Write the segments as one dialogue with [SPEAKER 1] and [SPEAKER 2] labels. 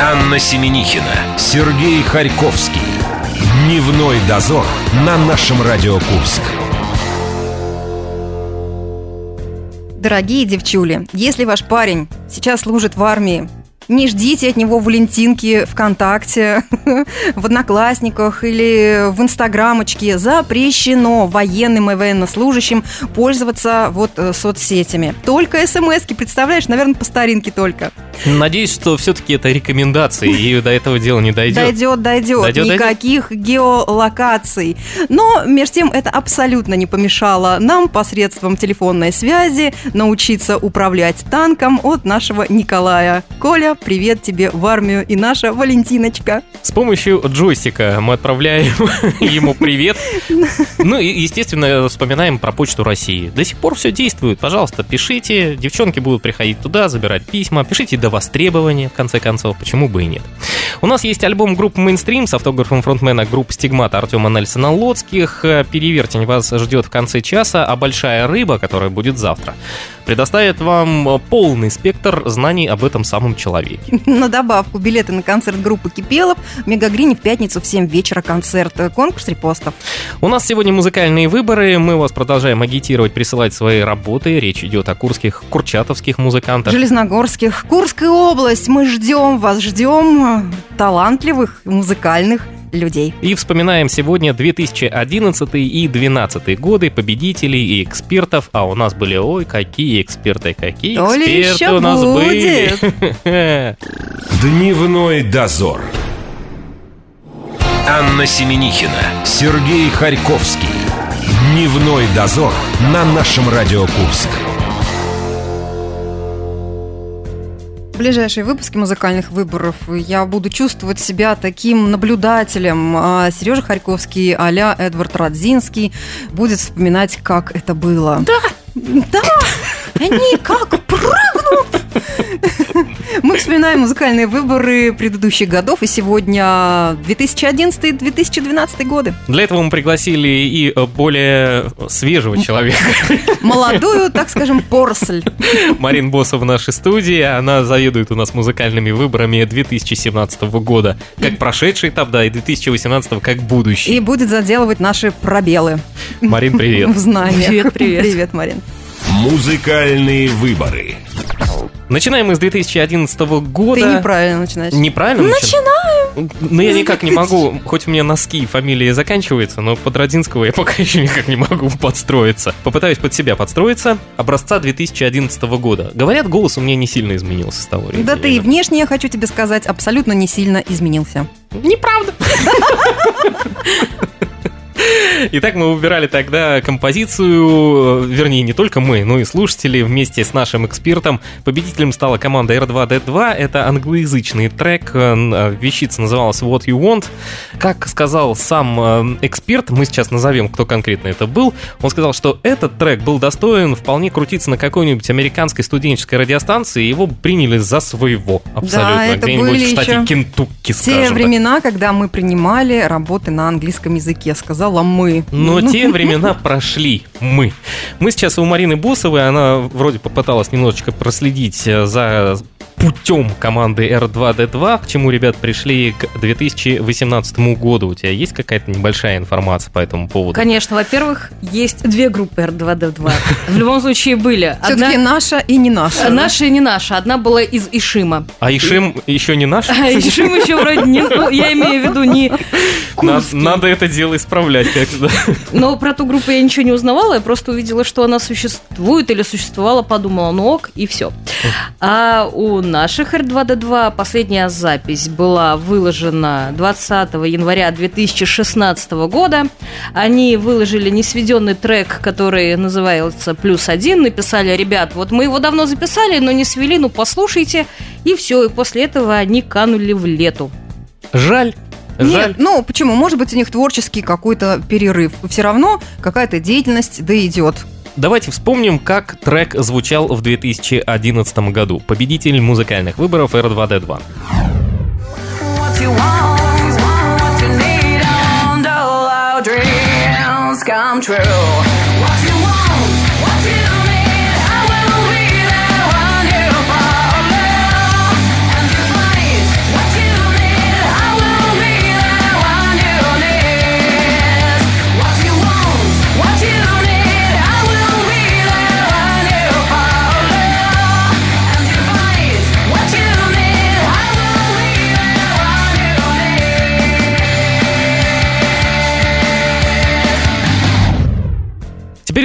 [SPEAKER 1] Анна Семенихина, Сергей Харьковский. Дневной дозор на нашем Радио Курск.
[SPEAKER 2] Дорогие девчули, если ваш парень сейчас служит в армии, не ждите от него Валентинки ВКонтакте, в Одноклассниках или в Инстаграмочке. Запрещено военным и военнослужащим пользоваться вот э, соцсетями. Только смс-ки, представляешь, наверное, по старинке только.
[SPEAKER 3] Надеюсь, что все-таки это рекомендации, и до этого дела не дойдет.
[SPEAKER 2] Дойдет, дойдет.
[SPEAKER 3] Дойдет,
[SPEAKER 2] Никаких геолокаций. Но, между тем, это абсолютно не помешало нам посредством телефонной связи научиться управлять танком от нашего Николая. Коля, привет тебе в армию и наша Валентиночка.
[SPEAKER 3] С помощью джойстика мы отправляем ему привет. Ну и, естественно, вспоминаем про почту России. До сих пор все действует. Пожалуйста, пишите. Девчонки будут приходить туда, забирать письма. Пишите до востребования, в конце концов. Почему бы и нет. У нас есть альбом группы Mainstream с автографом фронтмена группы Стигмата Артема Нельсона Лоцких. Перевертень вас ждет в конце часа, а большая рыба, которая будет завтра, предоставит вам полный спектр знаний об этом самом человеке.
[SPEAKER 2] На добавку билеты на концерт группы Кипелов в Мегагрине в пятницу в 7 вечера концерт. Конкурс репостов.
[SPEAKER 3] У нас сегодня музыкальные выборы. Мы вас продолжаем агитировать, присылать свои работы. Речь идет о курских, курчатовских музыкантах.
[SPEAKER 2] Железногорских. Курская область. Мы ждем вас, ждем талантливых музыкальных людей.
[SPEAKER 3] И вспоминаем сегодня 2011 и 2012 годы победителей и экспертов. А у нас были, ой, какие эксперты, какие
[SPEAKER 2] То ли
[SPEAKER 3] эксперты
[SPEAKER 2] еще
[SPEAKER 3] у нас
[SPEAKER 2] будет.
[SPEAKER 3] были.
[SPEAKER 1] Дневной дозор. Анна Семенихина, Сергей Харьковский. Дневной дозор на нашем Радио Курск.
[SPEAKER 2] Ближайшие выпуски музыкальных выборов я буду чувствовать себя таким наблюдателем. А Сережа Харьковский а Эдвард Радзинский будет вспоминать, как это было. Да! Да! Они как прыгнут! Мы вспоминаем музыкальные выборы предыдущих годов, и сегодня 2011-2012 годы.
[SPEAKER 3] Для этого мы пригласили и э, более свежего человека.
[SPEAKER 2] Молодую, так скажем, порсль.
[SPEAKER 3] Марин Босса в нашей студии. Она заведует у нас музыкальными выборами 2017 года. Как прошедший этап, да, и 2018 как будущий.
[SPEAKER 2] И будет заделывать наши пробелы
[SPEAKER 3] Марин, привет.
[SPEAKER 2] в знаниях.
[SPEAKER 4] Привет, привет.
[SPEAKER 2] Привет, Марин.
[SPEAKER 1] Музыкальные выборы.
[SPEAKER 3] Начинаем мы с 2011 года.
[SPEAKER 2] Ты неправильно начинаешь.
[SPEAKER 3] Неправильно начинаем? Ну, я никак не могу, хоть у меня носки и фамилия заканчивается, но под Родинского я пока еще никак не могу подстроиться. Попытаюсь под себя подстроиться. Образца 2011 года. Говорят, голос у меня не сильно изменился с того
[SPEAKER 2] Да ты и внешне, я хочу тебе сказать, абсолютно не сильно изменился.
[SPEAKER 3] Неправда. Итак, мы выбирали тогда композицию, э, вернее, не только мы, но и слушатели вместе с нашим экспертом. Победителем стала команда R2D2. Это англоязычный трек. э, Вещица называлась What You Want. Как сказал сам э, эксперт, мы сейчас назовем, кто конкретно это был, он сказал, что этот трек был достоин вполне крутиться на какой-нибудь американской студенческой радиостанции, и его приняли за своего абсолютно.
[SPEAKER 2] это
[SPEAKER 3] Где-нибудь
[SPEAKER 2] были
[SPEAKER 3] в штате
[SPEAKER 2] еще
[SPEAKER 3] Кентукки,
[SPEAKER 2] Те
[SPEAKER 3] скажем так.
[SPEAKER 2] времена, когда мы принимали работы на английском языке, сказала мы.
[SPEAKER 3] Но
[SPEAKER 2] Ну,
[SPEAKER 3] те времена прошли. Мы. Мы сейчас у Марины Бусовой, она вроде попыталась немножечко проследить э, за путем команды R2D2, к чему ребят пришли к 2018 году. У тебя есть какая-то небольшая информация по этому поводу?
[SPEAKER 4] Конечно, во-первых, есть две группы R2D2. В любом случае были.
[SPEAKER 2] Все-таки
[SPEAKER 4] Одна
[SPEAKER 2] наша и не наша.
[SPEAKER 4] наша и не наша. Одна была из Ишима.
[SPEAKER 3] А Ишим еще не наш?
[SPEAKER 4] А Ишим еще вроде не... ну, я имею в виду не
[SPEAKER 3] Надо, это дело исправлять как-то.
[SPEAKER 4] Но про ту группу я ничего не узнавала, я просто увидела, что она существует или существовала, подумала, ну ок, и все. А у наших R2D2 последняя запись была выложена 20 января 2016 года. Они выложили несведенный трек, который называется «Плюс один». Написали, ребят, вот мы его давно записали, но не свели, ну послушайте. И все, и после этого они канули в лету.
[SPEAKER 3] Жаль. Жаль.
[SPEAKER 2] Нет, ну почему? Может быть, у них творческий какой-то перерыв. Все равно какая-то деятельность да идет.
[SPEAKER 3] Давайте вспомним, как трек звучал в 2011 году. Победитель музыкальных выборов R2D2.
[SPEAKER 5] What you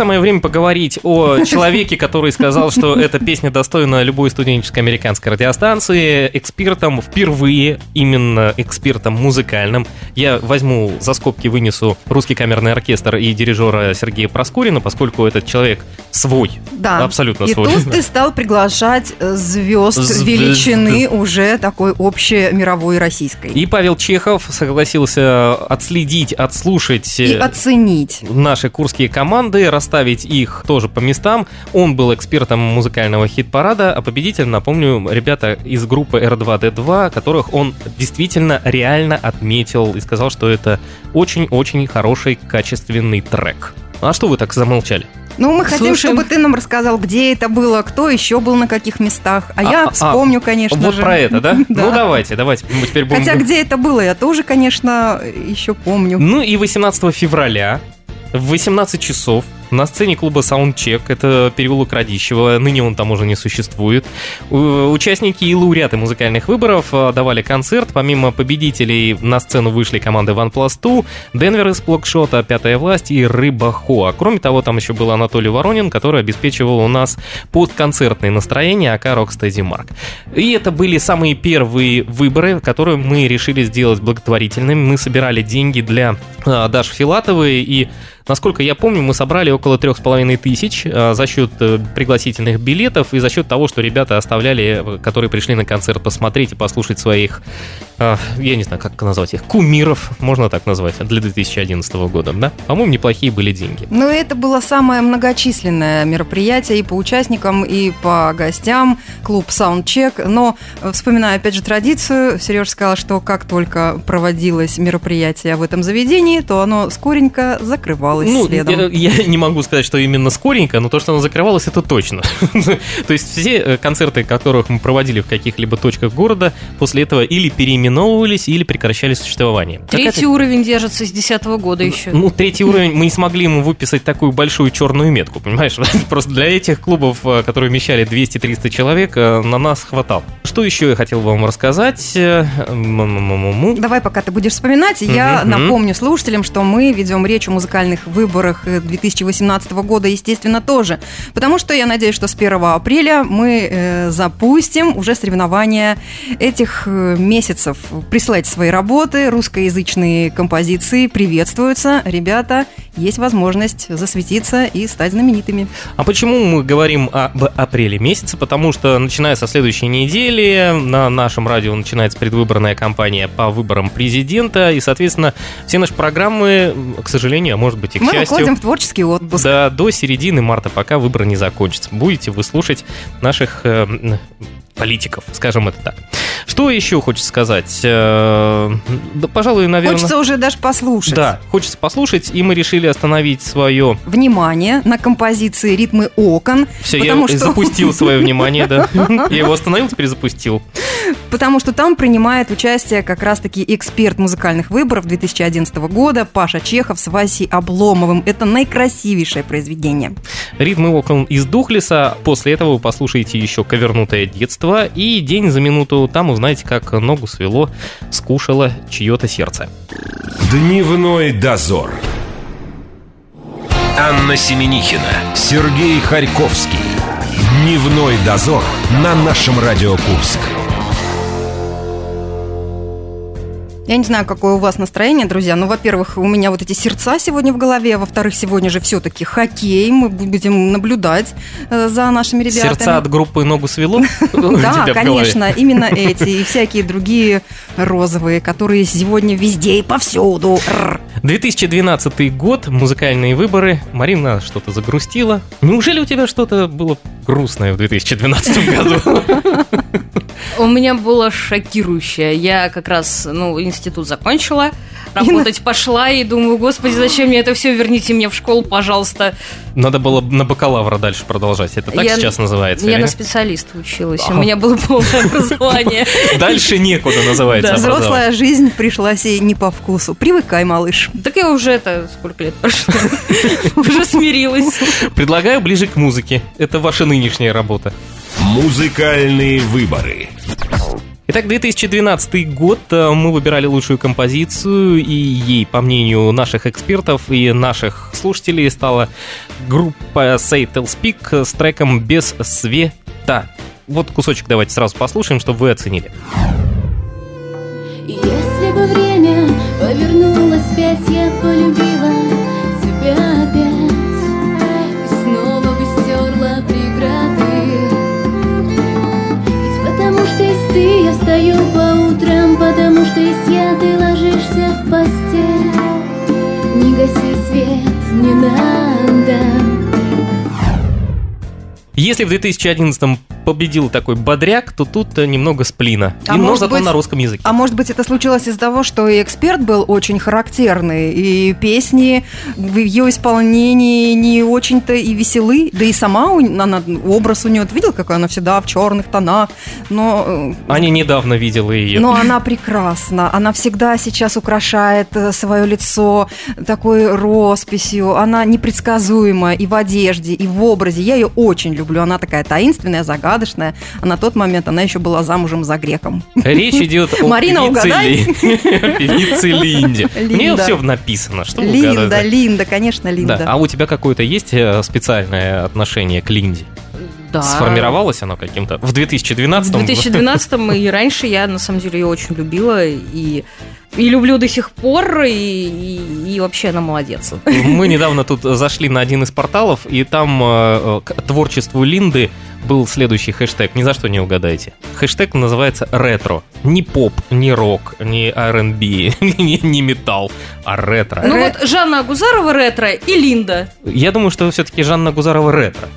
[SPEAKER 3] самое время поговорить о человеке, который сказал, что эта песня достойна любой студенческой американской радиостанции. Экспертом впервые, именно экспертом музыкальным. Я возьму за скобки, вынесу русский камерный оркестр и дирижера Сергея Проскурина, поскольку этот человек свой.
[SPEAKER 2] Да.
[SPEAKER 3] Абсолютно
[SPEAKER 2] И
[SPEAKER 3] свой.
[SPEAKER 2] тут ты стал приглашать э, звезд
[SPEAKER 3] Звезд.
[SPEAKER 2] величины уже такой общей мировой российской.
[SPEAKER 3] И Павел Чехов согласился отследить, отслушать
[SPEAKER 2] И
[SPEAKER 3] э,
[SPEAKER 2] оценить.
[SPEAKER 3] наши курские команды, расставить их тоже по местам. Он был экспертом музыкального хит-парада, а победителем, напомню, ребята из группы R2D2, которых он действительно реально отметил и сказал, что это очень-очень хороший, качественный трек. А что вы так замолчали?
[SPEAKER 2] Ну, мы хотим,
[SPEAKER 4] Слушаем.
[SPEAKER 2] чтобы ты нам рассказал, где это было, кто еще был на каких местах. А,
[SPEAKER 3] А,
[SPEAKER 2] я
[SPEAKER 3] а,
[SPEAKER 2] вспомню, конечно
[SPEAKER 3] вот
[SPEAKER 2] же.
[SPEAKER 3] про это, да?
[SPEAKER 2] Да.
[SPEAKER 3] Ну давайте, давайте. Мы теперь будем...
[SPEAKER 2] Хотя где это было, я тоже, конечно, еще помню.
[SPEAKER 3] Ну и 18 февраля в 18 часов на сцене клуба Soundcheck, это переулок Радищева, ныне он там уже не существует, участники и лауреаты музыкальных выборов э, давали концерт. Помимо победителей на сцену вышли команды OnePlus 2, Денвер из Блокшота, Пятая власть и Рыба Хоа. Кроме того, там еще был Анатолий Воронин, который обеспечивал у нас подконцертное настроение АК Rocksteady Mark. И это были самые первые выборы, которые мы решили сделать благотворительными. Мы собирали деньги для а, Даши Филатовой и Насколько я помню, мы собрали около трех с половиной тысяч а, за счет э, пригласительных билетов и за счет того, что ребята оставляли, э, которые пришли на концерт посмотреть и послушать своих, я не знаю, как назвать их, кумиров, можно так назвать, для 2011 года, да? По-моему, неплохие были деньги.
[SPEAKER 2] Но это было самое многочисленное мероприятие и по участникам, и по гостям, клуб Soundcheck. Но, э, вспоминая опять же традицию, Сереж сказал, что как только проводилось мероприятие в этом заведении, то оно скоренько закрывалось
[SPEAKER 3] Ну,
[SPEAKER 2] следом.
[SPEAKER 3] я, я не могу сказать, что именно скоренько, но то, что оно закрывалось, это точно. То есть все э, концерты, которых мы проводили в каких-либо точках города, после этого или переименовывались, или прекращали существование.
[SPEAKER 4] Третий уровень держится с 2010 года еще.
[SPEAKER 3] Ну, третий уровень, мы не смогли ему выписать такую большую черную метку, понимаешь? Просто для этих клубов, э, которые вмещали 200-300 человек, э, на нас хватало. Что еще я хотел вам рассказать? Э.
[SPEAKER 2] Давай, пока ты будешь вспоминать, я напомню слушателям, что мы ведем речь о музыкальных выборах э, 2018 года, естественно, тоже. Потому что я надеюсь, что с 1 апреля мы запустим уже соревнования этих месяцев. Присылайте свои работы, русскоязычные композиции приветствуются. Ребята, есть возможность засветиться и стать знаменитыми.
[SPEAKER 3] А почему мы говорим об апреле месяце? Потому что начиная со следующей недели на нашем радио начинается предвыборная кампания по выборам президента, и, соответственно, все наши программы, к сожалению, а может быть и к
[SPEAKER 2] мы
[SPEAKER 3] счастью,
[SPEAKER 2] уходим в творческий отпуск.
[SPEAKER 3] Да, до середины марта, пока выборы не закончатся. Будете вы слушать наших э, политиков, скажем это так. Что еще хочется сказать? Э, да, пожалуй, наверное...
[SPEAKER 2] Хочется уже даже послушать.
[SPEAKER 3] Да, хочется послушать, и мы решили остановить свое...
[SPEAKER 2] Внимание на композиции «Ритмы окон»,
[SPEAKER 3] Все, я
[SPEAKER 2] что-
[SPEAKER 3] запустил свое внимание, да. Я его остановил, теперь запустил.
[SPEAKER 2] потому что там принимает участие как раз-таки эксперт музыкальных выборов 2011 года Паша Чехов с Васей Обломовым. Это наикрасивейшее произведение.
[SPEAKER 3] Ритмы окон из Духлеса. После этого вы послушаете еще «Ковернутое детство» и «День за минуту». Там узнаете, как ногу свело, скушало чье-то сердце.
[SPEAKER 1] Дневной дозор. Анна Семенихина, Сергей Харьковский. Дневной дозор на нашем Радио Курск.
[SPEAKER 2] Я не знаю, какое у вас настроение, друзья. Ну, во-первых, у меня вот эти сердца сегодня в голове. Во-вторых, сегодня же все-таки хоккей. Мы будем наблюдать э, за нашими ребятами.
[SPEAKER 3] Сердца от группы «Ногу свело»
[SPEAKER 2] Да, конечно, именно эти и всякие другие розовые, которые сегодня везде и повсюду. Рр.
[SPEAKER 3] 2012 год, музыкальные выборы. Марина что-то загрустила. Неужели у тебя что-то было грустное в 2012 году?
[SPEAKER 4] У меня было шокирующее. Я как раз, ну, институт закончила, работать пошла и думаю, господи, зачем мне это все? Верните мне в школу, пожалуйста.
[SPEAKER 3] Надо было на бакалавра дальше продолжать. Это так
[SPEAKER 4] Я-
[SPEAKER 3] сейчас называется?
[SPEAKER 4] Я
[SPEAKER 3] или?
[SPEAKER 4] на специалиста училась, у
[SPEAKER 3] Ага.
[SPEAKER 4] меня было полное образование.
[SPEAKER 3] Дальше некуда называется
[SPEAKER 4] Да.
[SPEAKER 2] Взрослая жизнь пришлась ей не по вкусу. Привыкай, малыш.
[SPEAKER 4] Так я уже это, сколько лет прошло, уже смирилась.
[SPEAKER 3] Предлагаю ближе к музыке. Это ваша нынешняя работа.
[SPEAKER 1] Музыкальные выборы.
[SPEAKER 3] Итак, 2012 год. э, Мы выбирали лучшую композицию, и ей, по мнению наших экспертов и наших слушателей, стала группа Say Tell Speak с треком «Без света». Вот кусочек давайте сразу послушаем, чтобы вы оценили.
[SPEAKER 6] Если бы время повернулось вспять, я полюбила не надо.
[SPEAKER 3] Если в 2011 победил такой бодряк, то тут э, немного сплина.
[SPEAKER 2] А
[SPEAKER 3] И,
[SPEAKER 2] может
[SPEAKER 3] зато
[SPEAKER 2] быть-
[SPEAKER 3] на русском языке.
[SPEAKER 2] А может быть, это случилось из-за того, что и эксперт был очень характерный, и песни в ее исполнении не очень-то и веселы, да и сама у- она, образ у нее, ты видел, какой она всегда в черных тонах, но... э,
[SPEAKER 3] Аня недавно видела ее.
[SPEAKER 2] Но она прекрасна, она всегда сейчас украшает свое лицо такой росписью, она непредсказуема и в одежде, и в образе. Я ее очень люблю, она такая таинственная, загадочная, а на тот момент она еще была замужем за греком.
[SPEAKER 3] Речь идет о
[SPEAKER 2] Марина, угадай.
[SPEAKER 3] Певице Линде.
[SPEAKER 2] Линда.
[SPEAKER 3] все написано. Что
[SPEAKER 2] Линда? Линда, конечно,
[SPEAKER 3] Да.
[SPEAKER 2] Линда.
[SPEAKER 3] А у тебя какое-то есть э, специальное отношение к Линде?
[SPEAKER 4] Да.
[SPEAKER 3] Сформировалось оно каким-то? В 2012
[SPEAKER 4] В 2012 и раньше я, на самом деле, ее очень любила и, и люблю до сих пор, и, и, и вообще она молодец.
[SPEAKER 3] Мы недавно тут зашли на один из порталов, и там э, к творчеству Линды был следующий хэштег. Ни за что не угадаете. Хэштег называется ретро. Не поп, не рок, не R&B, не, не металл, а ретро.
[SPEAKER 4] Ну вот Жанна Агузарова ретро и Линда.
[SPEAKER 3] Я думаю, что все-таки Жанна Гузарова ретро.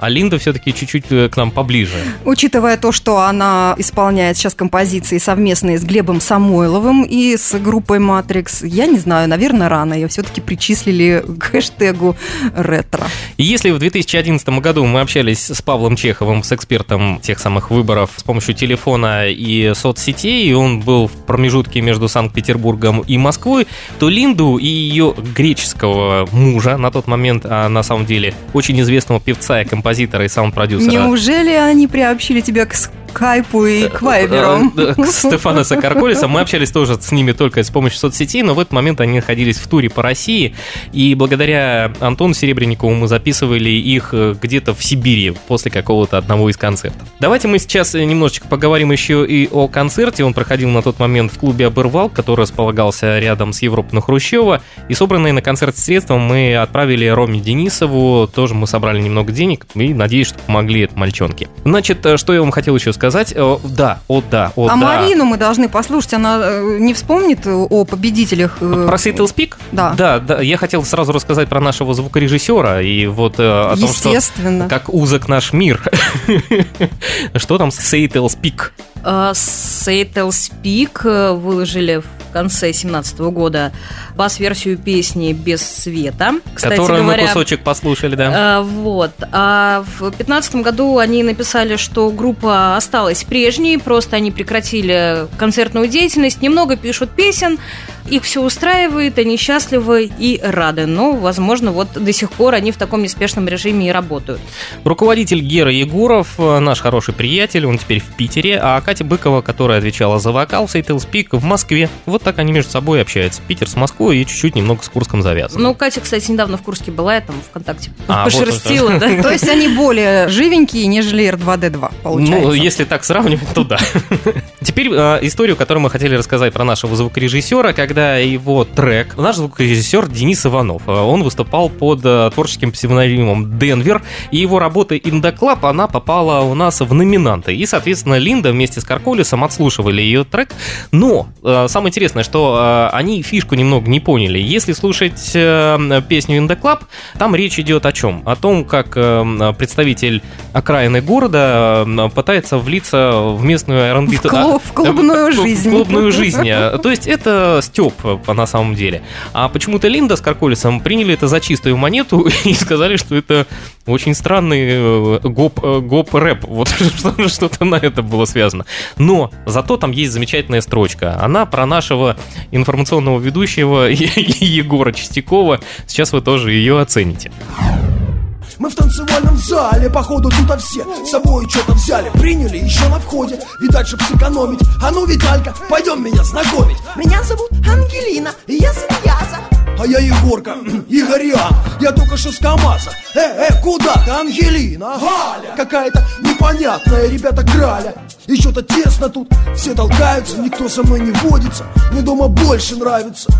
[SPEAKER 3] А Линда все-таки чуть-чуть э, к нам поближе.
[SPEAKER 2] Учитывая то, что она исполняет сейчас композиции совместные с Глебом Самойловым и с группой Matrix, я не знаю, наверное, рано ее все-таки причислили к хэштегу ретро.
[SPEAKER 3] И если в 2011 году мы общались с Павлом Чеховым, с экспертом тех самых выборов с помощью телефона и соцсетей, и он был в промежутке между Санкт-Петербургом и Москвой, то Линду и ее греческого мужа на тот момент, а на самом деле очень известного певца и композитора и саунд-продюсера.
[SPEAKER 2] Неужели они приобщили тебя к скайпу и к вайберу?
[SPEAKER 3] Э, э, Стефана Сакарколиса. Мы общались тоже с ними только с помощью соцсетей, но в этот момент они находились в туре по России, и благодаря Антону Серебренникову мы записывали их э, где-то в Сибири после какого-то одного из концертов. Давайте мы сейчас э, немножечко поговорим еще и о концерте. Он проходил на тот момент в клубе «Обырвал», который располагался рядом с Европой на Хрущева, и собранные на концерт средства мы отправили Роме Денисову, тоже мы собрали немного денег, и надеюсь, что помогли это мальчонке. Значит, э, что я вам хотел еще сказать? Э, Да, о да, о
[SPEAKER 2] А
[SPEAKER 3] да.
[SPEAKER 2] Марину мы должны послушать, она э, не вспомнит о победителях. э,
[SPEAKER 3] Про Ситл Speak?
[SPEAKER 2] Да.
[SPEAKER 3] Да, да. Я хотел сразу рассказать про нашего звукорежиссера и вот э, о том, что
[SPEAKER 2] Естественно.
[SPEAKER 3] как узок наш мир. Что там с Сейтл Speak?
[SPEAKER 4] А, Спик э, выложили в конце 2017 года бас-версию песни «Без света». Кстати
[SPEAKER 3] Которую мы
[SPEAKER 4] говоря,
[SPEAKER 3] кусочек послушали, да?
[SPEAKER 4] А, вот. А в 2015 году они написали, что группа осталась прежней, просто они прекратили концертную деятельность, немного пишут песен, их все устраивает, они счастливы и рады. Но, возможно, вот до сих пор они в таком неспешном режиме и работают.
[SPEAKER 3] Руководитель Гера Егоров, э, наш хороший приятель, он теперь в Питере, а Катя Быкова, которая отвечала за вокал в Сейтл Speak в Москве. Вот так они между собой общаются. Питер с Москвой и чуть-чуть немного с Курском завязан.
[SPEAKER 4] Ну, Катя, кстати, недавно в Курске была, я там ВКонтакте
[SPEAKER 3] А, вот
[SPEAKER 4] пошерстила,
[SPEAKER 3] он
[SPEAKER 4] да.
[SPEAKER 2] То есть они более живенькие, нежели R2D2, получается.
[SPEAKER 3] Ну, если так сравнивать, то да. Теперь э, историю, которую мы хотели рассказать про нашего звукорежиссера, когда его трек, наш звукорежиссер Денис Иванов, э, он выступал под э, творческим псевдонимом Денвер, и его работа Club, она попала у нас в номинанты. И, соответственно, Линда вместе с Карколисом отслушивали ее трек. Но э, самое интересное, что э, они фишку немного не поняли. Если слушать э, песню In The Club, там речь идет о чем? О том, как э, представитель окраины города э, пытается влиться в местную R&B.
[SPEAKER 2] В клуб- в клубную
[SPEAKER 3] в- в
[SPEAKER 2] жизнь.
[SPEAKER 3] клубную жизнь. То есть это степ на самом деле. А почему-то Линда с Карколисом приняли это за чистую монету и сказали, что это очень странный э, гоп, э, гоп-рэп. Вот что- что-то на это было связано. Но зато там есть замечательная строчка. Она про нашего информационного ведущего Егора Чистякова. Сейчас вы тоже ее оцените.
[SPEAKER 7] Мы в танцевальном зале, походу тут все С собой что-то взяли, приняли еще на входе Видать, чтоб сэкономить А ну, Виталька, пойдем меня знакомить Меня зовут Ангелина, и я связа а я Егорка, Игорян, я только что с КамАЗа. Э, э, куда? Ты, Ангелина? Галя, какая-то непонятная, ребята, краля И что-то тесно тут, все толкаются, никто со мной не водится. Мне дома больше нравится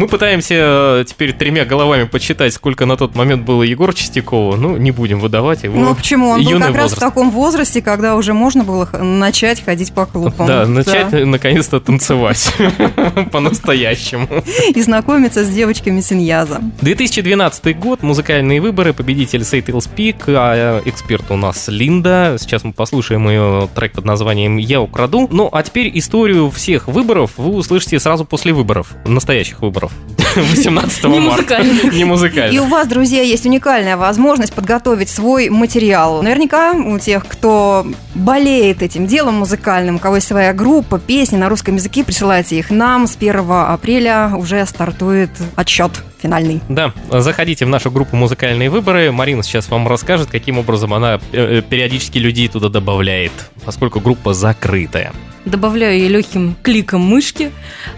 [SPEAKER 3] Мы пытаемся э, теперь тремя головами подсчитать, сколько на тот момент было Егора Чистякова. Ну, не будем выдавать его.
[SPEAKER 2] Ну почему? Он был как раз в
[SPEAKER 3] возраст.
[SPEAKER 2] таком возрасте, когда уже можно было начать ходить по клубам.
[SPEAKER 3] Да, начать наконец-то танцевать по-настоящему.
[SPEAKER 2] И знакомиться с девочками Синьяза.
[SPEAKER 3] 2012 год, музыкальные выборы, победитель Сейтл Спик, а эксперт у нас Линда. Сейчас мы послушаем ее трек под названием «Я украду». Ну, а теперь историю всех выборов вы услышите сразу после выборов, настоящих выборов. 18
[SPEAKER 4] Не
[SPEAKER 3] марта. Не
[SPEAKER 2] И
[SPEAKER 3] музыкальных.
[SPEAKER 2] у вас, друзья, есть уникальная возможность подготовить свой материал. Наверняка у тех, кто болеет этим делом музыкальным, у кого есть своя группа, песни на русском языке, присылайте их нам. С 1 апреля уже стартует отсчет финальный.
[SPEAKER 3] Да, заходите в нашу группу «Музыкальные выборы». Марина сейчас вам расскажет, каким образом она э, э, периодически людей туда добавляет, поскольку группа закрытая.
[SPEAKER 4] Добавляю ее легким кликом мышки.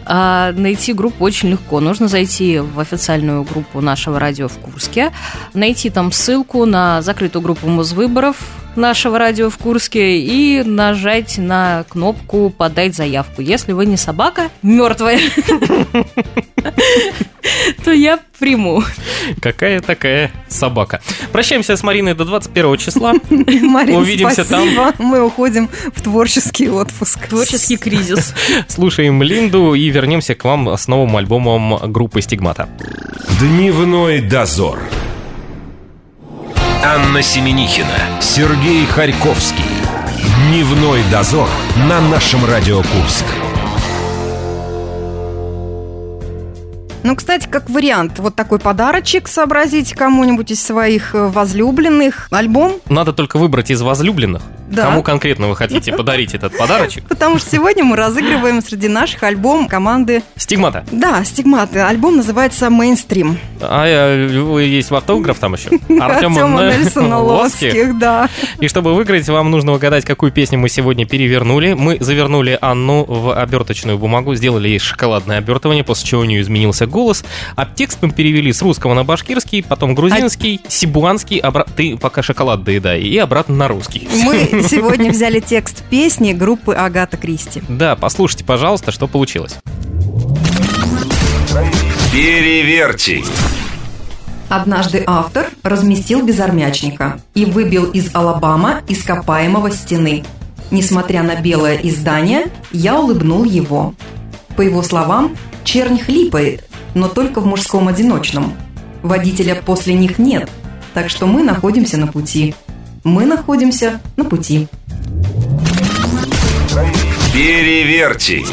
[SPEAKER 4] А найти группу очень легко. Нужно зайти в официальную группу нашего радио в Курске, найти там ссылку на закрытую группу музвыборов нашего радио в Курске и нажать на кнопку «Подать заявку». Если вы не собака мертвая, то я приму.
[SPEAKER 3] Какая такая собака. Прощаемся с Мариной до 21 числа.
[SPEAKER 2] Марина,
[SPEAKER 3] Увидимся там.
[SPEAKER 2] Мы уходим в творческий отпуск.
[SPEAKER 4] Творческий кризис.
[SPEAKER 3] Слушаем Линду и вернемся к вам с новым альбомом группы «Стигмата».
[SPEAKER 1] Дневной дозор. Анна Семенихина, Сергей Харьковский. Дневной дозор на нашем Радио Курск.
[SPEAKER 2] Ну, кстати, как вариант, вот такой подарочек сообразить кому-нибудь из своих э, возлюбленных. Альбом,
[SPEAKER 3] Надо только выбрать из возлюбленных,
[SPEAKER 2] Да.
[SPEAKER 3] кому конкретно вы хотите подарить этот подарочек.
[SPEAKER 2] потому что сегодня мы разыгрываем среди наших альбом команды...
[SPEAKER 3] «Стигмата».
[SPEAKER 2] Да, стигматы. Альбом называется «Мейнстрим».
[SPEAKER 3] А э, есть автограф там еще?
[SPEAKER 2] Артема Нельсона Лоцких, да.
[SPEAKER 3] И чтобы выиграть, вам нужно угадать, какую песню мы сегодня перевернули. Мы завернули Анну в оберточную бумагу, сделали ей шоколадное обертывание, после чего у нее изменился голос. А текст мы перевели с русского на башкирский, потом грузинский, сибуанский, ты пока шоколад доедай, и обратно на русский.
[SPEAKER 2] Мы сегодня взяли текст песни группы Агата Кристи.
[SPEAKER 3] Да, послушайте, пожалуйста, что получилось.
[SPEAKER 1] Переверьте.
[SPEAKER 2] Однажды автор разместил безармячника и выбил из Алабама ископаемого стены. Несмотря на белое издание, я улыбнул его. По его словам, чернь хлипает, но только в мужском одиночном. Водителя после них нет, так что мы находимся на пути. Мы находимся на пути.
[SPEAKER 1] Переверьте.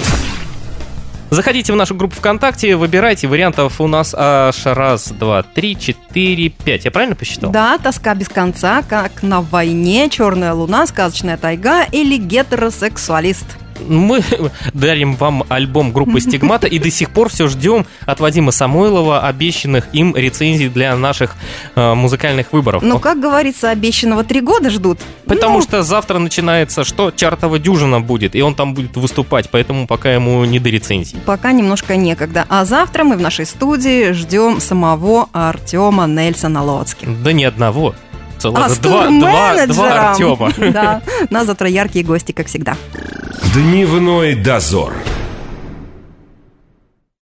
[SPEAKER 3] Заходите в нашу группу ВКонтакте, выбирайте вариантов у нас аж раз, два, три, четыре, пять. Я правильно посчитал?
[SPEAKER 2] Да, тоска без конца, как на войне, черная луна, сказочная тайга или гетеросексуалист.
[SPEAKER 3] Мы дарим вам альбом группы Стигмата и до сих пор все ждем от Вадима Самойлова обещанных им рецензий для наших э, музыкальных выборов.
[SPEAKER 2] Ну, как говорится, обещанного три года ждут.
[SPEAKER 3] Потому
[SPEAKER 2] Ну,
[SPEAKER 3] что завтра начинается что? Чартова дюжина будет, и он там будет выступать, поэтому пока ему не до рецензий.
[SPEAKER 2] Пока немножко некогда. А завтра мы в нашей студии ждем самого Артема Нельсона Лоцки.
[SPEAKER 3] Да ни одного. Целых
[SPEAKER 2] А с
[SPEAKER 3] два, два, два. Артема.
[SPEAKER 2] Да, у нас завтра яркие гости, как всегда.
[SPEAKER 1] Дневной дозор.